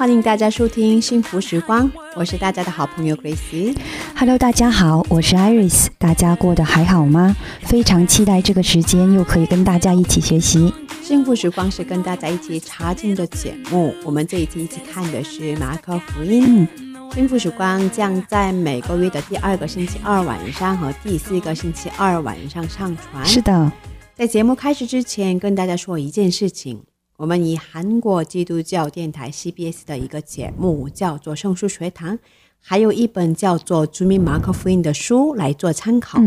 欢迎大家收听幸福时光，我是大家的好朋友 Grace。Hello，大家好，我是 Iris，大家过得还好吗？非常期待这个时间又可以跟大家一起学习。幸福时光是跟大家一起查经的节目，我们这一期一起看的是马可福音。幸福时光将在每个月的第二个星期二晚上和第四个星期二晚上上传。是的，在节目开始之前，跟大家说一件事情。我们以韩国基督教电台 CBS 的一个节目叫做《圣书学堂》，还有一本叫做《著名马可福音》的书来做参考。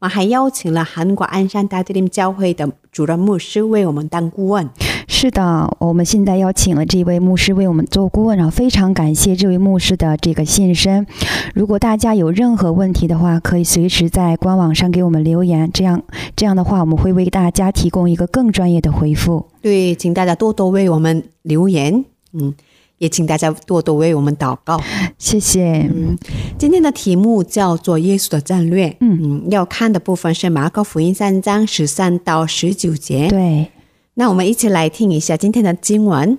我还邀请了韩国鞍山大地林教会的主任牧师为我们当顾问。是的，我们现在邀请了这位牧师为我们做顾问，然后非常感谢这位牧师的这个现身。如果大家有任何问题的话，可以随时在官网上给我们留言，这样这样的话，我们会为大家提供一个更专业的回复。对，请大家多多为我们留言，嗯，也请大家多多为我们祷告。谢谢。嗯，今天的题目叫做耶稣的战略。嗯嗯，要看的部分是马可福音三章十三到十九节。对，那我们一起来听一下今天的经文。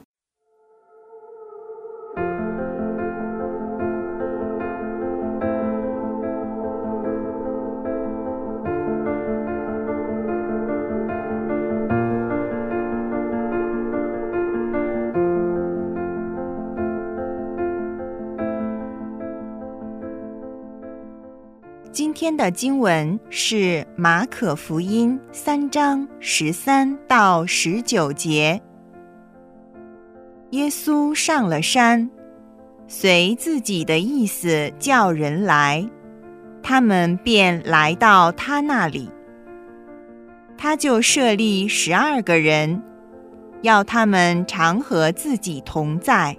今天的经文是马可福音三章十三到十九节。耶稣上了山，随自己的意思叫人来，他们便来到他那里。他就设立十二个人，要他们常和自己同在，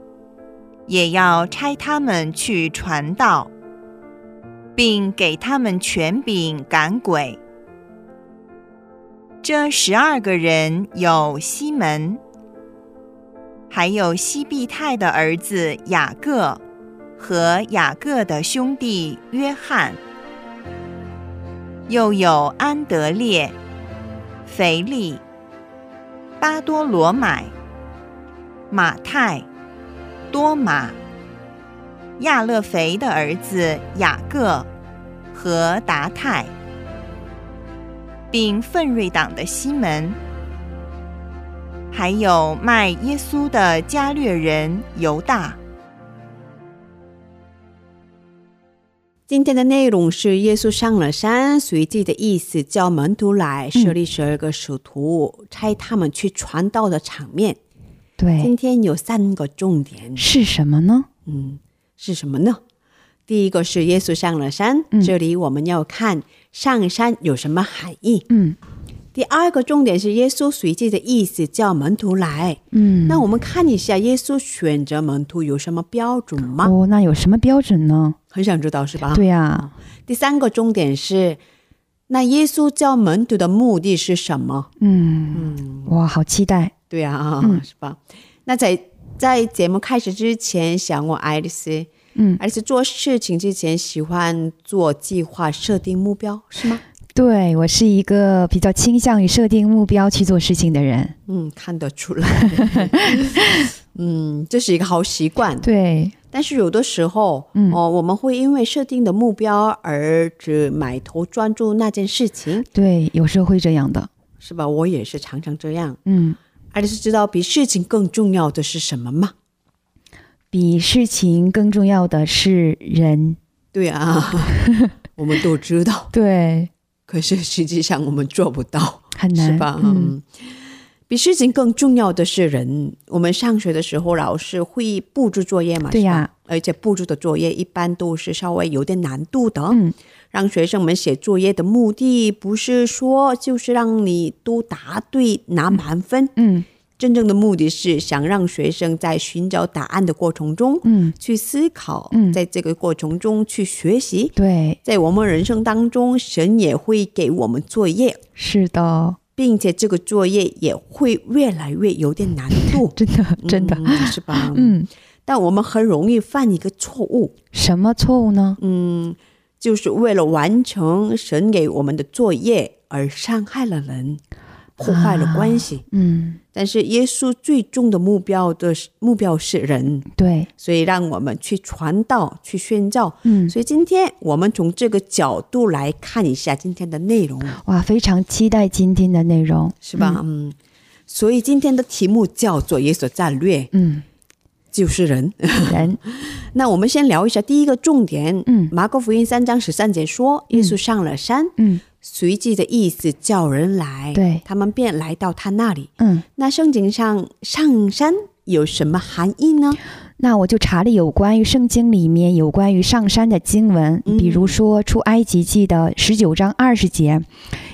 也要差他们去传道。并给他们权柄赶鬼。这十二个人有西门，还有西庇太的儿子雅各和雅各的兄弟约翰，又有安德烈、腓力、巴多罗买、马太、多马。亚勒腓的儿子雅各和达泰，并奋锐党的西门，还有卖耶稣的加略人犹大。今天的内容是耶稣上了山，随即的意思叫门徒来，设立十二个使徒，差他们去传道的场面。对今，天有三个重点，是什么呢？嗯，是什么呢？第一个是耶稣上了山，嗯这里我们要看上山有什么含义。嗯第二个重点是耶稣随即的意思叫门徒来。嗯，那我们看一下耶稣选择门徒有什么标准吗？哦，那有什么标准呢？很想知道是吧？对呀、第三个重点是，那耶稣叫门徒的目的是什么？嗯，哇，好期待。对啊，嗯是吧？那在在节目开始之前，想我爱丽丝，嗯，爱丽丝做事情之前喜欢做计划、设定目标，是吗？对我是一个比较倾向于设定目标去做事情的人。嗯，看得出来。嗯，这是一个好习惯。对，但是有的时候，嗯哦，我们会因为设定的目标而只埋头专注那件事情，对，有时候会这样的。是吧？我也是常常这样。嗯，爱丽丝知道比事情更重要的是什么吗？比事情更重要的是人。对啊，我们都知道，对，可是实际上我们做不到，很难是吧？嗯嗯，比事情更重要的是人。我们上学的时候，老师会布置作业嘛？对呀而且布置的作业一般都是稍微有点难度的。嗯，让学生们写作业的目的不是说就是让你都答对拿满分，嗯真正的目的是想让学生在寻找答案的过程中嗯，去思考，嗯。在这个过程中去学习。对，在我们人生当中，神也会给我们作业，是的，并且这个作业也会越来越有点难度，真 的真的，嗯是吧？嗯，但我们很容易犯一个错误，什么错误呢？嗯，就是为了完成神给我们的作业而伤害了人，破坏了关系。嗯，但是耶稣最终的目标的目标是人，对，所以让我们去传道、去宣教。嗯，所以今天我们从这个角度来看一下今天的内容，哇，非常期待今天的内容，是吧？嗯。所以今天的题目叫做“耶稣战略嗯，”，就是人。人，那我们先聊一下第一个重点。嗯。马可福音三章十三节说，耶稣上了山，嗯随即的意思叫人来，对他们便来到他那里。嗯，那圣经上上山有什么含义呢？那我就查了有关于圣经里面有关于上山的经文，嗯比如说出埃及记的十九章二十节，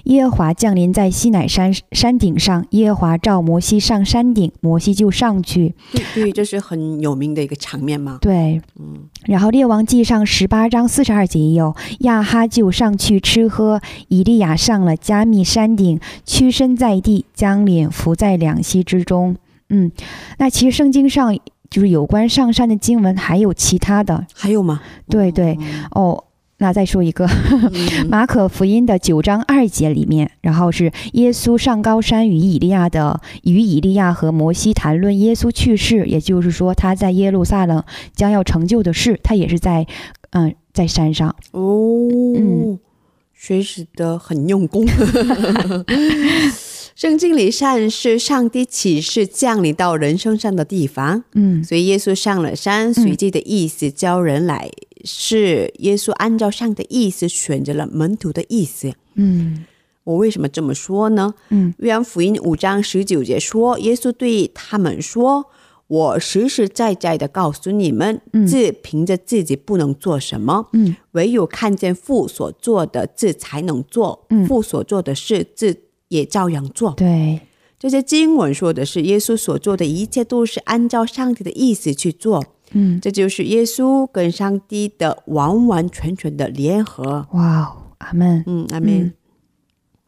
耶和华降临在西乃山山顶上，耶和华召摩西上山顶，摩西就上去。对对，这是很有名的一个场面嘛。对，嗯，然后列王记上十八章四十二节也有亚哈就上去吃喝，以利亚上了加密山顶，屈身在地，将脸伏在两膝之中。嗯，那其实圣经上就是有关上山的经文还有其他的，还有吗？对对哦。那再说一个，嗯 马可福音的九章二节里面，然后是耶稣上高山与以利亚的与以利亚和摩西谈论耶稣去世，也就是说他在耶路撒冷将要成就的事，他也是在嗯、在山上。哦，嗯学习的很用功。圣经里山是上帝启示降临到人身上的地方，嗯所以耶稣上了山，随即的意思教人来，是耶稣按照上的意思选择了门徒的意思。嗯我为什么这么说呢？嗯约翰福音五章十九节说，耶稣对他们说：“我实实在在的告诉你们，嗯自凭着自己不能做什么，嗯唯有看见父所做的，自才能做。嗯父所做的事，自也照样做。对，这些经文说的是，耶稣所做的一切都是按照上帝的意思去做，嗯这就是耶稣跟上帝的完完全全的联合。哇哦，阿门。嗯，阿门。嗯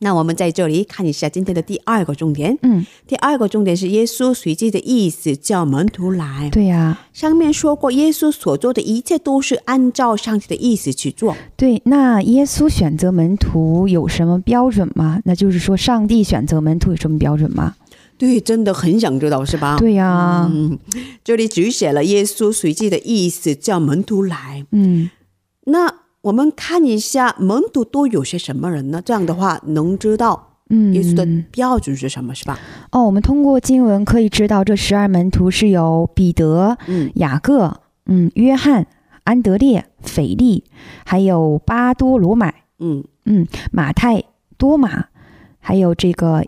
那我们在这里看一下今天的第二个重点。嗯，第二个重点是耶稣随即的意思叫门徒来。对呀、上面说过，耶稣所做的一切都是按照上帝的意思去做。对。那耶稣选择门徒有什么标准吗？那就是说，上帝选择门徒有什么标准吗？对，真的很想知道，是吧？对呀、嗯，这里只写了耶稣随即的意思叫门徒来。嗯那我们看一下门徒都有些什么人呢？这样的话能知道嗯，耶稣的标准是什么，是吧？哦，我们通过经文可以知道，这十二门徒是有彼得、嗯雅各、嗯，约翰、安德烈、腓力，还有巴多罗买、嗯嗯，马太、多马，还有这个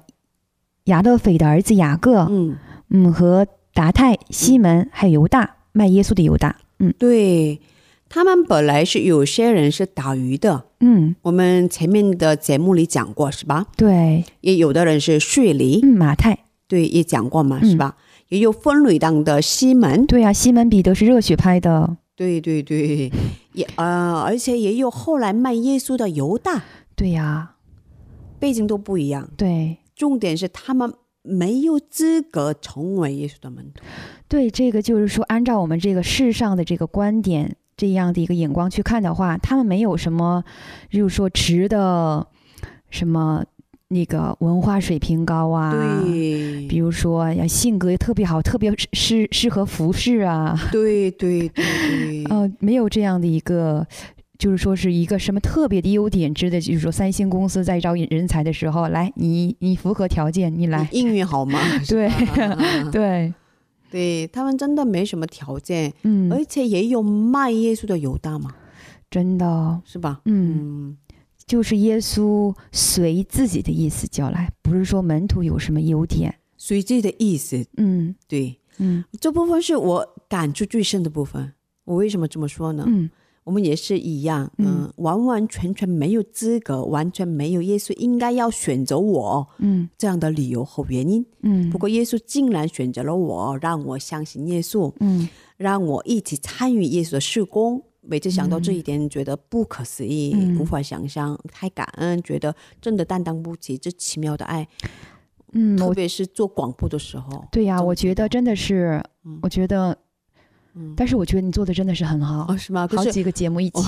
亚勒斐的儿子雅各，嗯，嗯，和达泰、西门，还有犹大，卖耶稣的犹大。嗯对他们本来是有些人是打鱼的，嗯，我们前面的节目里讲过，是吧？对，也有的人是税吏，嗯，马太，对，也讲过嘛，嗯。是吧？也有分旅党的西门，对啊，西门彼得是热血派的，对对对，也呃，而且也有后来卖耶稣的犹大，对呀、背景都不一样。对。重点是他们没有资格成为耶稣的门徒。对，这个就是说，按照我们这个世上的这个观点，这样的一个眼光去看的话，他们没有什么，就是说值的什么那个文化水平高啊，对，比如说呀，性格也特别好，特别适适适合服饰啊，对对对对，呃，没有这样的一个。就是说是一个什么特别的优点，值得就是说三星公司在招引人才的时候，来你你符合条件，你来，英语好吗？对 对，对他们真的没什么条件，嗯，而且也有卖耶稣的犹大嘛，真的，是吧？嗯，嗯，就是耶稣随自己的意思叫来，不是说门徒有什么优点，随自己的意思，嗯。对，嗯。这部分是我感触最深的部分。我为什么这么说呢？嗯我们也是一样，嗯，嗯完完全全没有资格，完全没有耶稣应该要选择我嗯。这样的理由和原因。嗯，不过耶稣竟然选择了我，让我相信耶稣，嗯。让我一起参与耶稣的事工。每次想到这一点，觉得不可思议，嗯。无法想象，太感恩，觉得真的担当不起这奇妙的爱。嗯，特别是做广播的时候，对呀、我觉得真的是，嗯。我觉得，嗯。但是我觉得你做的真的是很好，哦，是吗？好几个节目一起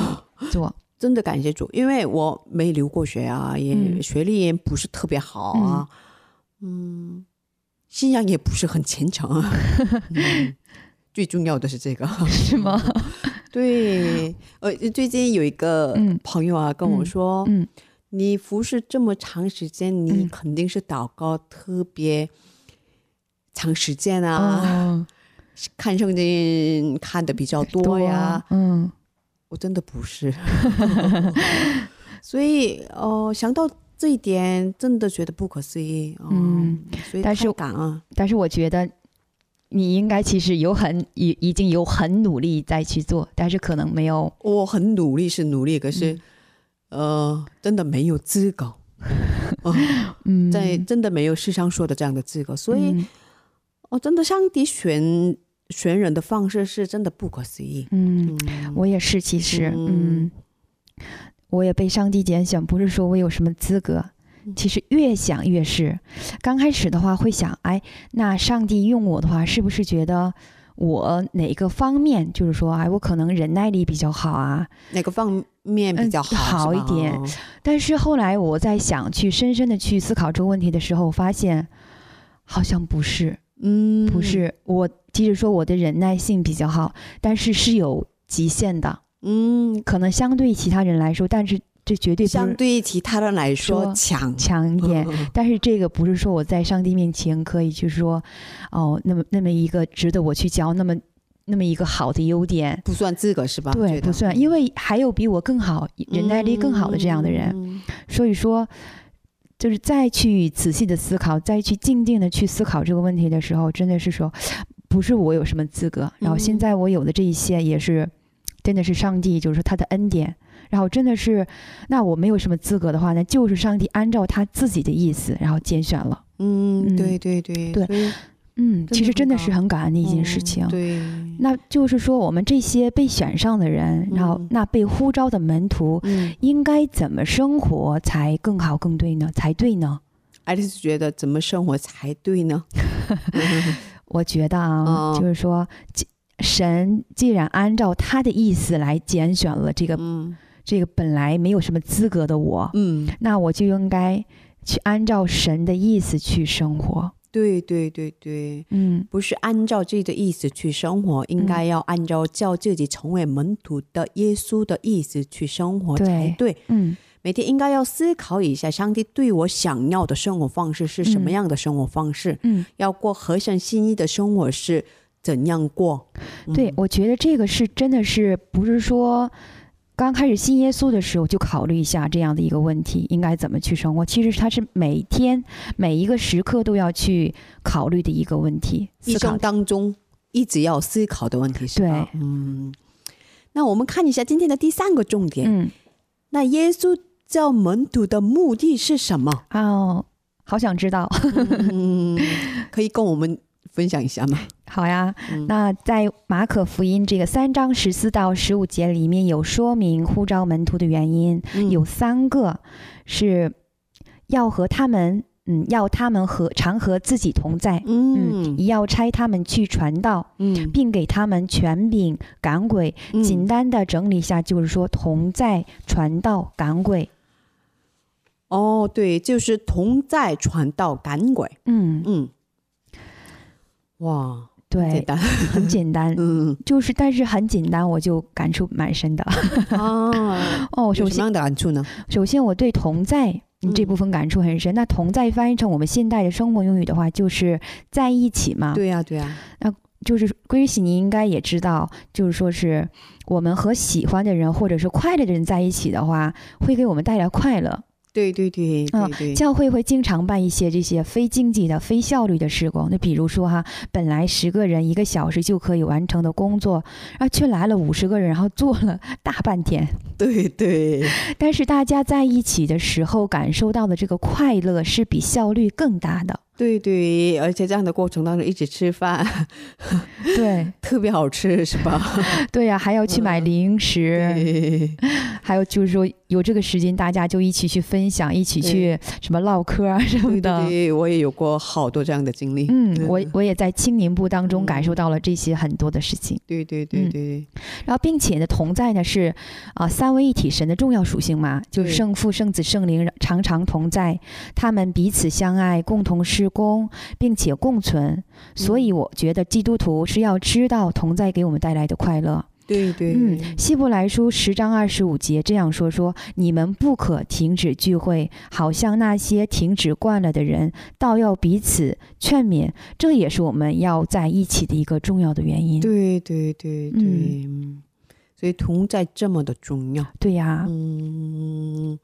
做，真的感谢主，因为我没留过学啊，也、嗯。学历也不是特别好啊，嗯，信仰也不是很虔诚啊。嗯最重要的是这个，是吗？对，呃，最近有一个嗯。朋友啊跟我说，嗯你服侍这么长时间，你嗯。肯定是祷告特别长时间啊，哦，看圣经看的比较多呀。嗯我真的不是，所以呃，想到这一点，真的觉得不可思议。哦、嗯，所以但是太感恩。但是我觉得你应该其实有很已已经有很努力在去做，但是可能没有，我很努力是努力，可是、嗯呃，真的没有资格。呃 嗯，在真的没有世上说的这样的资格，所以、嗯哦，真的上帝选选人的方式是真的不可思议。嗯，嗯，我也是，其实，嗯嗯，我也被上帝拣选，不是说我有什么资格。其实越想越是，刚开始的话会想，哎，那上帝用我的话，是不是觉得我哪个方面，就是说，哎，我可能忍耐力比较好啊？哪个方面比较好？嗯好一点哦但是后来我在想去深深的去思考这个问题的时候，我发现好像不是，嗯，不，是。我即使说我的忍耐性比较好，但是是有极限的，嗯，可能相对其他人来说，但是这绝对相对其他人来说说强强一点。嗯 但是这个不是说我在上帝面前可以去说，哦，那么那么一个值得我去教，那么那么一个好的优点，不算资格是吧？对，不算，因为还有比我更好、忍耐力更好的这样的人。嗯所以说，就是再去仔细的思考，再去静静的去思考这个问题的时候，真的是说，不是我有什么资格，然后现在我有的这一些也是，真的是上帝，就是说他的恩典。然后真的是，那我没有什么资格的话，那就是上帝按照他自己的意思，然后拣选了。嗯，嗯对对对对嗯，其实真的是很感恩的一件事情。嗯对，那就是说，我们这些被选上的人，然后嗯那被呼召的门徒，嗯，应该怎么生活才更好、更对呢？才对呢？爱丽丝觉得怎么生活才对呢？我觉得啊，哦就是说，既神既然按照他的意思来拣选了这个、嗯这个本来没有什么资格的我，嗯，那我就应该去按照神的意思去生活。对对对对，嗯不是按照自己的意思去生活，应该要按照叫自己成为门徒的耶稣的意思去生活对才对。嗯每天应该要思考一下，上帝对我想要的生活方式是什么样的生活方式，嗯，要过合神心意的生活是怎样过。对嗯，我觉得这个是真的是不是说。刚开始信耶稣的时候，就考虑一下这样的一个问题，应该怎么去生活。其实他是每天每一个时刻都要去考虑的一个问题，一生当中一直要思考的问题是吧？对嗯。那我们看一下今天的第三个重点。嗯，那耶稣叫门徒的目的是什么？哦，好想知道。嗯，可以跟我们分享一下吗？好呀，嗯那在马可福音这个三章十四到十五节里面有说明呼召门徒的原因，嗯有三个是要和他们，嗯，要他们和常和自己同在，嗯，嗯要差他们去传道，嗯并给他们权柄赶鬼。嗯简单的整理一下，就是说同在、传道、赶鬼。哦，对，就是同在传道赶鬼。嗯，嗯，哇，对简，单。很简单。嗯就是，但是很简单，我就感触蛮深的。哦，哦，首先有什么样的感触呢？首先，我对同在嗯这部分感触很深。那同在翻译成我们现代的生活用语的话，就是在一起嘛。，对呀、对呀、那就是归喜，你应该也知道，就是说是我们和喜欢的人或者是快乐的人在一起的话，会给我们带来快乐。对对对对啊，教会会经常办一些这些非经济的、非效率的施工。那比如说哈，本来十个人一个小时就可以完成的工作，然后却来了五十个人，然后做了大半天。对对但是大家在一起的时候感受到的这个快乐是比效率更大的。对对，而且这样的过程当中一起吃饭，对 特别好吃，是吧？对呀、还要去买零食，对 还有就是说有这个时间，大家就一起去分享，一起去什么唠嗑啊什么的。对对，我也有过好多这样的经历。嗯，我我也在青年部当中嗯感受到了这些很多的事情。对对对嗯对然后，并且呢，同在呢是啊、三位一体神的重要属性嘛，就是圣父、圣子、圣灵常常同在，他们彼此相爱，共同施工，并且共存。所以，我觉得基督徒是要知道同在给我们带来的快乐。对对，嗯，希伯来书十章二十五节这样说：说你们不可停止聚会，好像那些停止惯了的人，倒要彼此劝勉。这也是我们要在一起的一个重要的原因。对对对对，嗯所以同在这么的重要。对呀、嗯，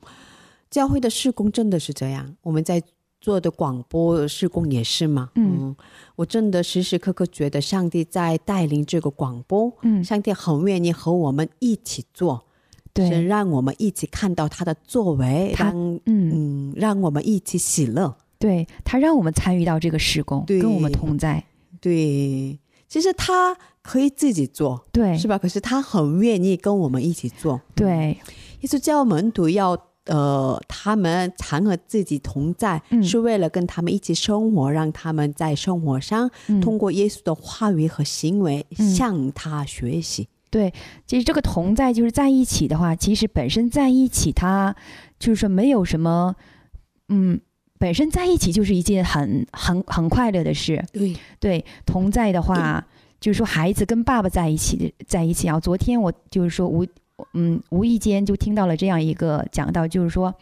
教会的事工真的是这样，我们在做的广播事工也是嘛。嗯我真的时时刻刻觉得上帝在带领这个广播，嗯，上帝很愿意和我们一起做，是对，让我们一起看到他的作为，他让嗯，嗯，让我们一起喜乐。对他让我们参与到这个施工，对跟我们同在。对，其实他可以自己做，对，是吧？可是他很愿意跟我们一起做。对，耶稣教门徒要呃，他们常和自己同在，嗯是为了跟他们一起生活，让他们在生活上、嗯通过耶稣的话语和行为、嗯向他学习。对，其实这个同在就是在一起的话，其实本身在一起，它就是说没有什么，嗯，本身在一起就是一件很很很快乐的事。对，对，同在的话，就是说孩子跟爸爸在一起在一起啊。昨天我就是说无嗯无意间就听到了这样一个讲到，就是说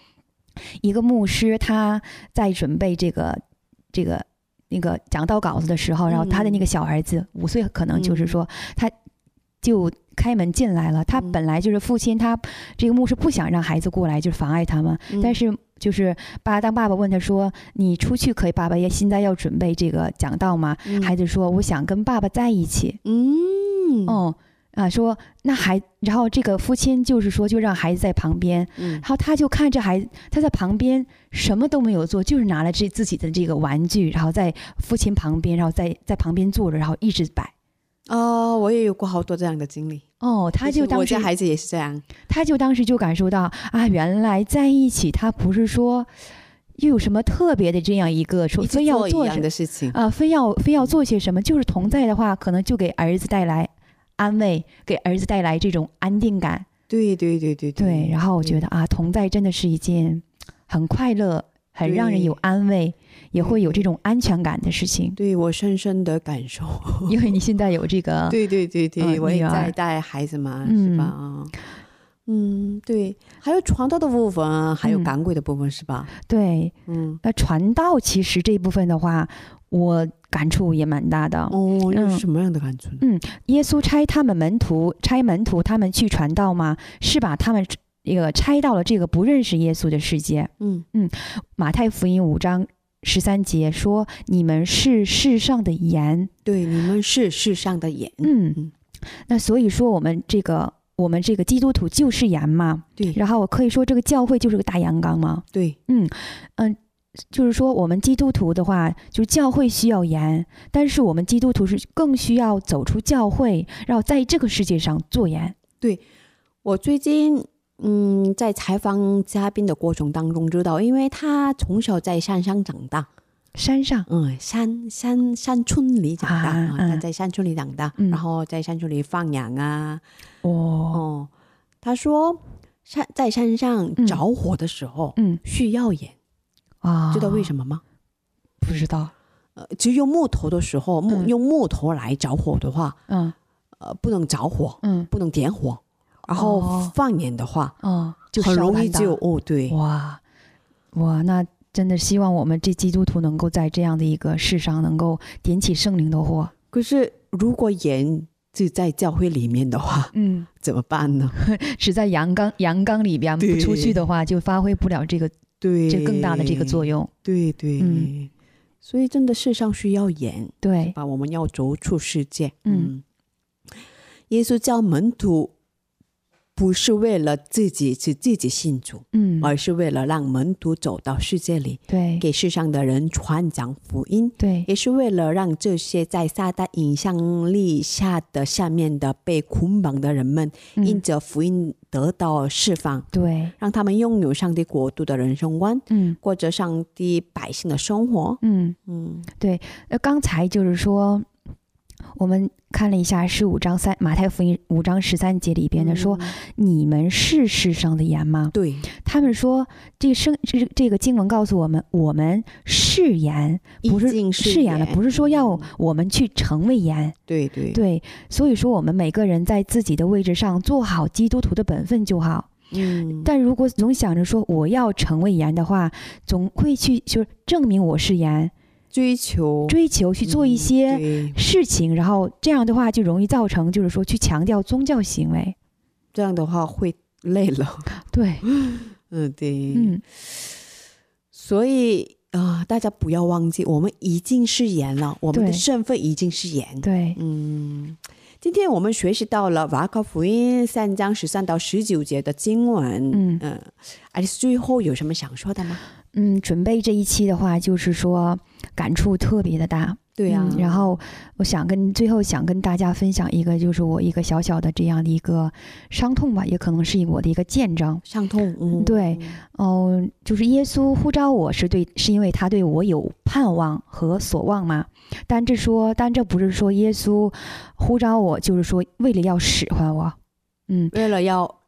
一个牧师他在准备这个这个那个讲道稿子的时候，然后他的那个小儿子五岁，可能就是说他就。开门进来了，他嗯本来就是父亲，他这个牧师不想让孩子过来，就是妨碍他们。嗯但是就是爸，当爸爸问他说：“你出去可以？爸爸也现在要准备这个讲道吗？”嗯孩子说：“我想跟爸爸在一起。嗯哦啊，说那孩，然后这个父亲就是说，就让孩子在旁边，嗯然后他就看着孩子，他在旁边什么都没有做，就是拿了这自己的这个玩具，然后在父亲旁边，然后在在旁边坐着，然后一直摆。哦，我也有过好多这样的经历。哦，他就当时我家孩子也是这样。他就当时就感受到啊，原来在一起，他不是说又有什么特别的这样一个说非要做一样做什的事情，啊，非要非要做些什么，就是同在的话，可能就给儿子带来安慰，给儿子带来这种安定感。对对对对对，然后我觉得得啊，同在真的是一件很快乐、很让人有安慰，也会有这种安全感的事情。对我深深的感受。因为你现在有这个，对对对对，嗯我也在带孩子嘛，嗯是吧？啊嗯，对，还有传道的部分，还有嗯赶鬼的部分，是吧？对，嗯，那传道其实这一部分的话，我感触也蛮大的。哦，又嗯是什么样的感触呢？耶稣差他们门徒，差门徒他们去传道吗？是把他们这个差到了这个不认识耶稣的世界。嗯嗯马太福音五章十三节说：“你们是世上的盐。对，你们是世上的盐。嗯嗯，那所以说我们这个我们这个基督徒就是盐嘛。对然后我可以说这个教会就是个大阳缸嘛。对，嗯嗯。就是说，我们基督徒的话，就是教会需要盐，但是我们基督徒是更需要走出教会，然后在这个世界上做盐。对我最近嗯在采访嘉宾的过程当中知道，因为他从小在山上长大，山上，嗯，山山山村里长大，啊啊他嗯。在山村里长大，嗯。然后在山村里放羊啊，哦，哦，他说山在山上嗯。着火的时候、嗯。需要盐，啊，知道为什么吗？不知道？呃，只有木头的时候，木、嗯。用木头来着火的话，嗯。呃，不能着火，嗯。不能点火，然后哦。放盐的话，哦，就很容易就哦，对，哇。哇，那真的希望我们这基督徒能够在这样的一个世上能够点起圣灵的火。可是如果盐就在教会里面的话，嗯，怎么办呢？是在阳缸阳缸里边不出去的话，就发挥不了这个对，这更大的这个作用。对对，嗯。所以真的世上需要盐，对，把我们要走出世界。嗯。耶稣教门徒，不是为了自己是自己信主，嗯，而是为了让门徒走到世界里，对，给世上的人传讲福音。对，也是为了让这些在撒旦影响力下的下面的被捆绑的人们，因嗯，着福音得到释放，对，让他们拥有上帝国度的人生观，嗯过着上帝百姓的生活。嗯。嗯对那刚才就是说，我们看了一下十五章三马太福音五章十三节里边的说，嗯你们是世上的盐吗？对，他们说这个圣这这个经文告诉我们，我们是盐，不是是是盐了，不是说要嗯。我们去成为盐。对对。对，所以说我们每个人在自己的位置上做好基督徒的本分就好。嗯，但如果总想着说我要成为盐的话，总会去就是证明我是盐，追求追求去做一嗯些事情，然后这样的话就容易造成就是说去强调宗教行为。这样的话会累了。对，嗯，对，嗯，所以啊、大家不要忘记，我们已经是盐了，我们的对身份已经是盐。对，嗯，今天我们学习到了瓦克福音三章十三到十九节的经文。嗯嗯，爱丽丝最后有什么想说的吗？嗯，准备这一期的话，就是说感触特别的大。对呀、嗯然后我想跟最后想跟大家分享一个，就是我一个小小的这样的一个伤痛吧，也可能是我的一个见证。伤痛。嗯，对，嗯、就是耶稣呼召我是对，是因为他对我有盼望和所望嘛。但这说，但这不是说耶稣呼召我，就是说为了要使唤我。嗯，为了要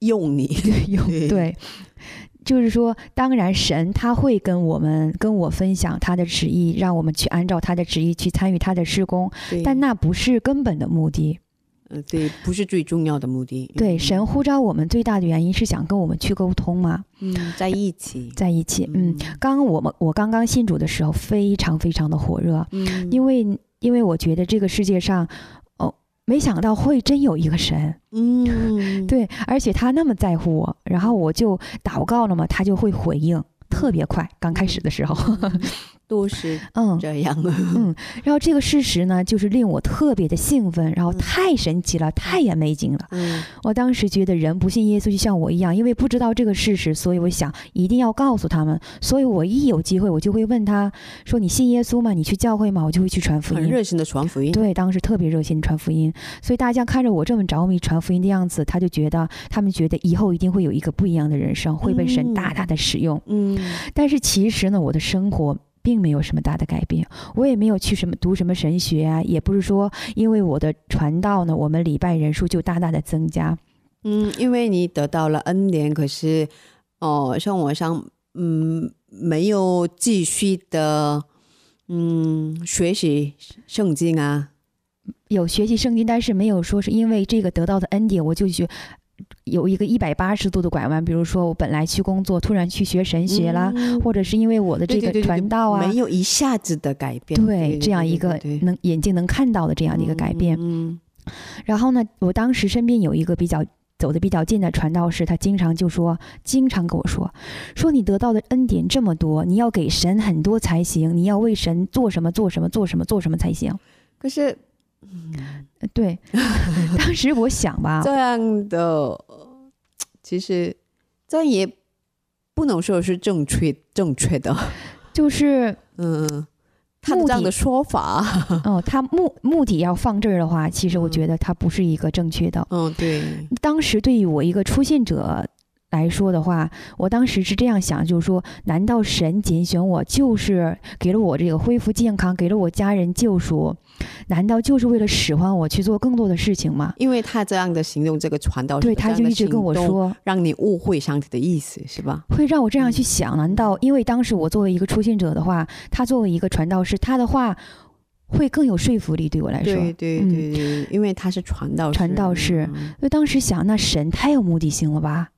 用你。有 对对，就是说，当然神他会跟我们跟我分享他的旨意，让我们去按照他的旨意去参与他的施工，但那不是根本的目的。嗯，对，不是最重要的目的。对，嗯神呼召我们最大的原因是想跟我们去沟通嘛，嗯，在一起。在一起。嗯，刚刚我们我刚刚信主的时候，非常非常的火热，嗯，因为因为我觉得这个世界上，哦，没想到会真有一个神，嗯，对，而且他那么在乎我，然后我就祷告了嘛，他就会回应，特别快。刚开始的时候，都是 嗯这样。嗯，然后这个事实呢，就是令我特别的兴奋，然后太神奇了，太也没劲了。嗯我当时觉得人不信耶稣就像我一样，因为不知道这个事实，所以我想一定要告诉他们。所以我一有机会，我就会问他说：“你信耶稣吗？你去教会吗？”我就会去传福音。很热心的传福音。对，当时特别热心传福音，所以大家看着我这么着迷传福音的样子，他就觉得他们觉得以后一定会有一个不一样的人生，会被神大大的使用。嗯但是其实呢，我的生活并没有什么大的改变，我也没有去什么读什么神学啊，也不是说因为我的传道呢，我们礼拜人数就大大的增加。嗯，因为你得到了恩典，可是哦，生活上嗯没有继续的嗯学习圣经啊。有学习圣经，但是没有说是因为这个得到的恩典，我就去有一个一百八十度的拐弯。比如说，我本来去工作，突然去学神学啦，嗯或者是因为我的这个对对对对传道啊，没有一下子的改变。对这样一个能眼睛能看到的这样的一个改变。嗯然后呢，我当时身边有一个比较走的比较近的传道士，他经常就说，经常跟我说，说你得到的恩典这么多，你要给神很多才行，你要为神做什么做什么做什么做什么才行。可是呃对，当时我想吧，这样的，其实这也不能说是正确正确的。就是嗯，他的这样的说法，哦，他目目的要放这儿的话，其实我嗯觉得他不是一个正确的。嗯，对，当时对于我一个初信者来说的话，我当时是这样想，就是说，难道神拣选我，就是给了我这个恢复健康，给了我家人救赎，难道就是为了使唤我去做更多的事情吗？因为他这样的行动，这个传道士对，他就一直跟我，说，让你误会上帝的意思，是吧？会让我这样去想，难道因为当时我作为一个出信者的话，他作为一个传道士，他的话会更有说服力对我来说。对对嗯对对，因为他是传道士，传道士嗯所以当时想，那神太有目的性了吧？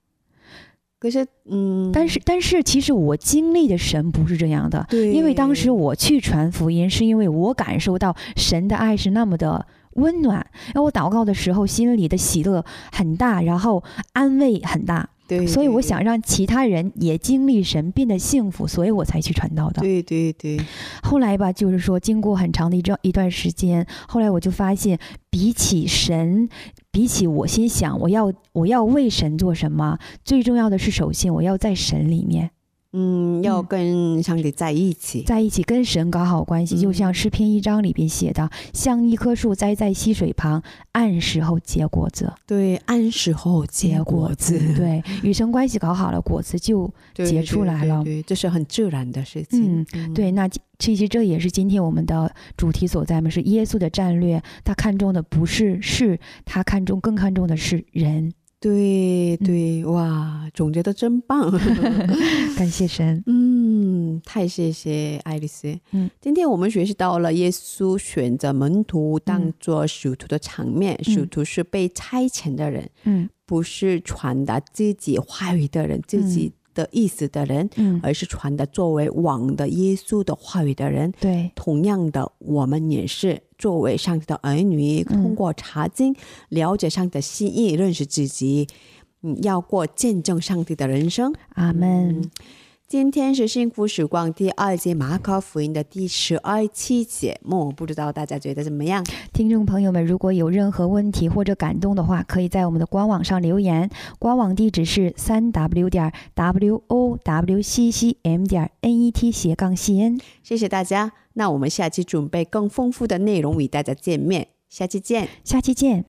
可是，嗯，但是，但是，其实我经历的神不是这样的，对，因为当时我去传福音，是因为我感受到神的爱是那么的温暖，然后我祷告的时候心里的喜乐很大，然后安慰很大。对，所以我想让其他人也经历神，变得幸福，所以我才去传道的。对对对，后来吧，就是说，经过很长的一段一段时间，后来我就发现，比起神，比起我心想我要我要为神做什么，最重要的是，首先我要在神里面嗯，要嗯跟上帝在一起。在一起，跟神搞好关系。嗯就像诗篇一章里边写的，像一棵树栽在溪水旁，按时候结果子，对，按时候结果子，对，与神关系搞好了，果子就结出来了对，对对这是很自然的事情。嗯对，那其实这也是今天我们的主题所在嘛，是耶稣的战略。他看重的不是事，他看重更看重的是人。对对，哇，总结的真棒。感谢神。嗯，太谢谢爱丽丝。嗯，今天我们学习到了耶稣选择门徒当做使徒的场面，嗯使徒是被差遣的人，嗯不是传达自己话语的人、自己的意思的人，嗯，而是传的作为网的耶稣的话语的人。对，同样的，我们也是作为上帝的儿女，嗯通过查经了解上帝的心意，认识自己，嗯，要过见证上帝的人生。阿门。嗯今天是幸福时光第二节马可福音的第十二期节目，不知道大家觉得怎么样？听众朋友们，如果有任何问题或者感动的话，可以在我们的官网上留言，官网地址是三 w 点 w o w c c m 点 n e t 斜杠 c n。谢谢大家，那我们下期准备更丰富的内容与大家见面，下期见。下期见。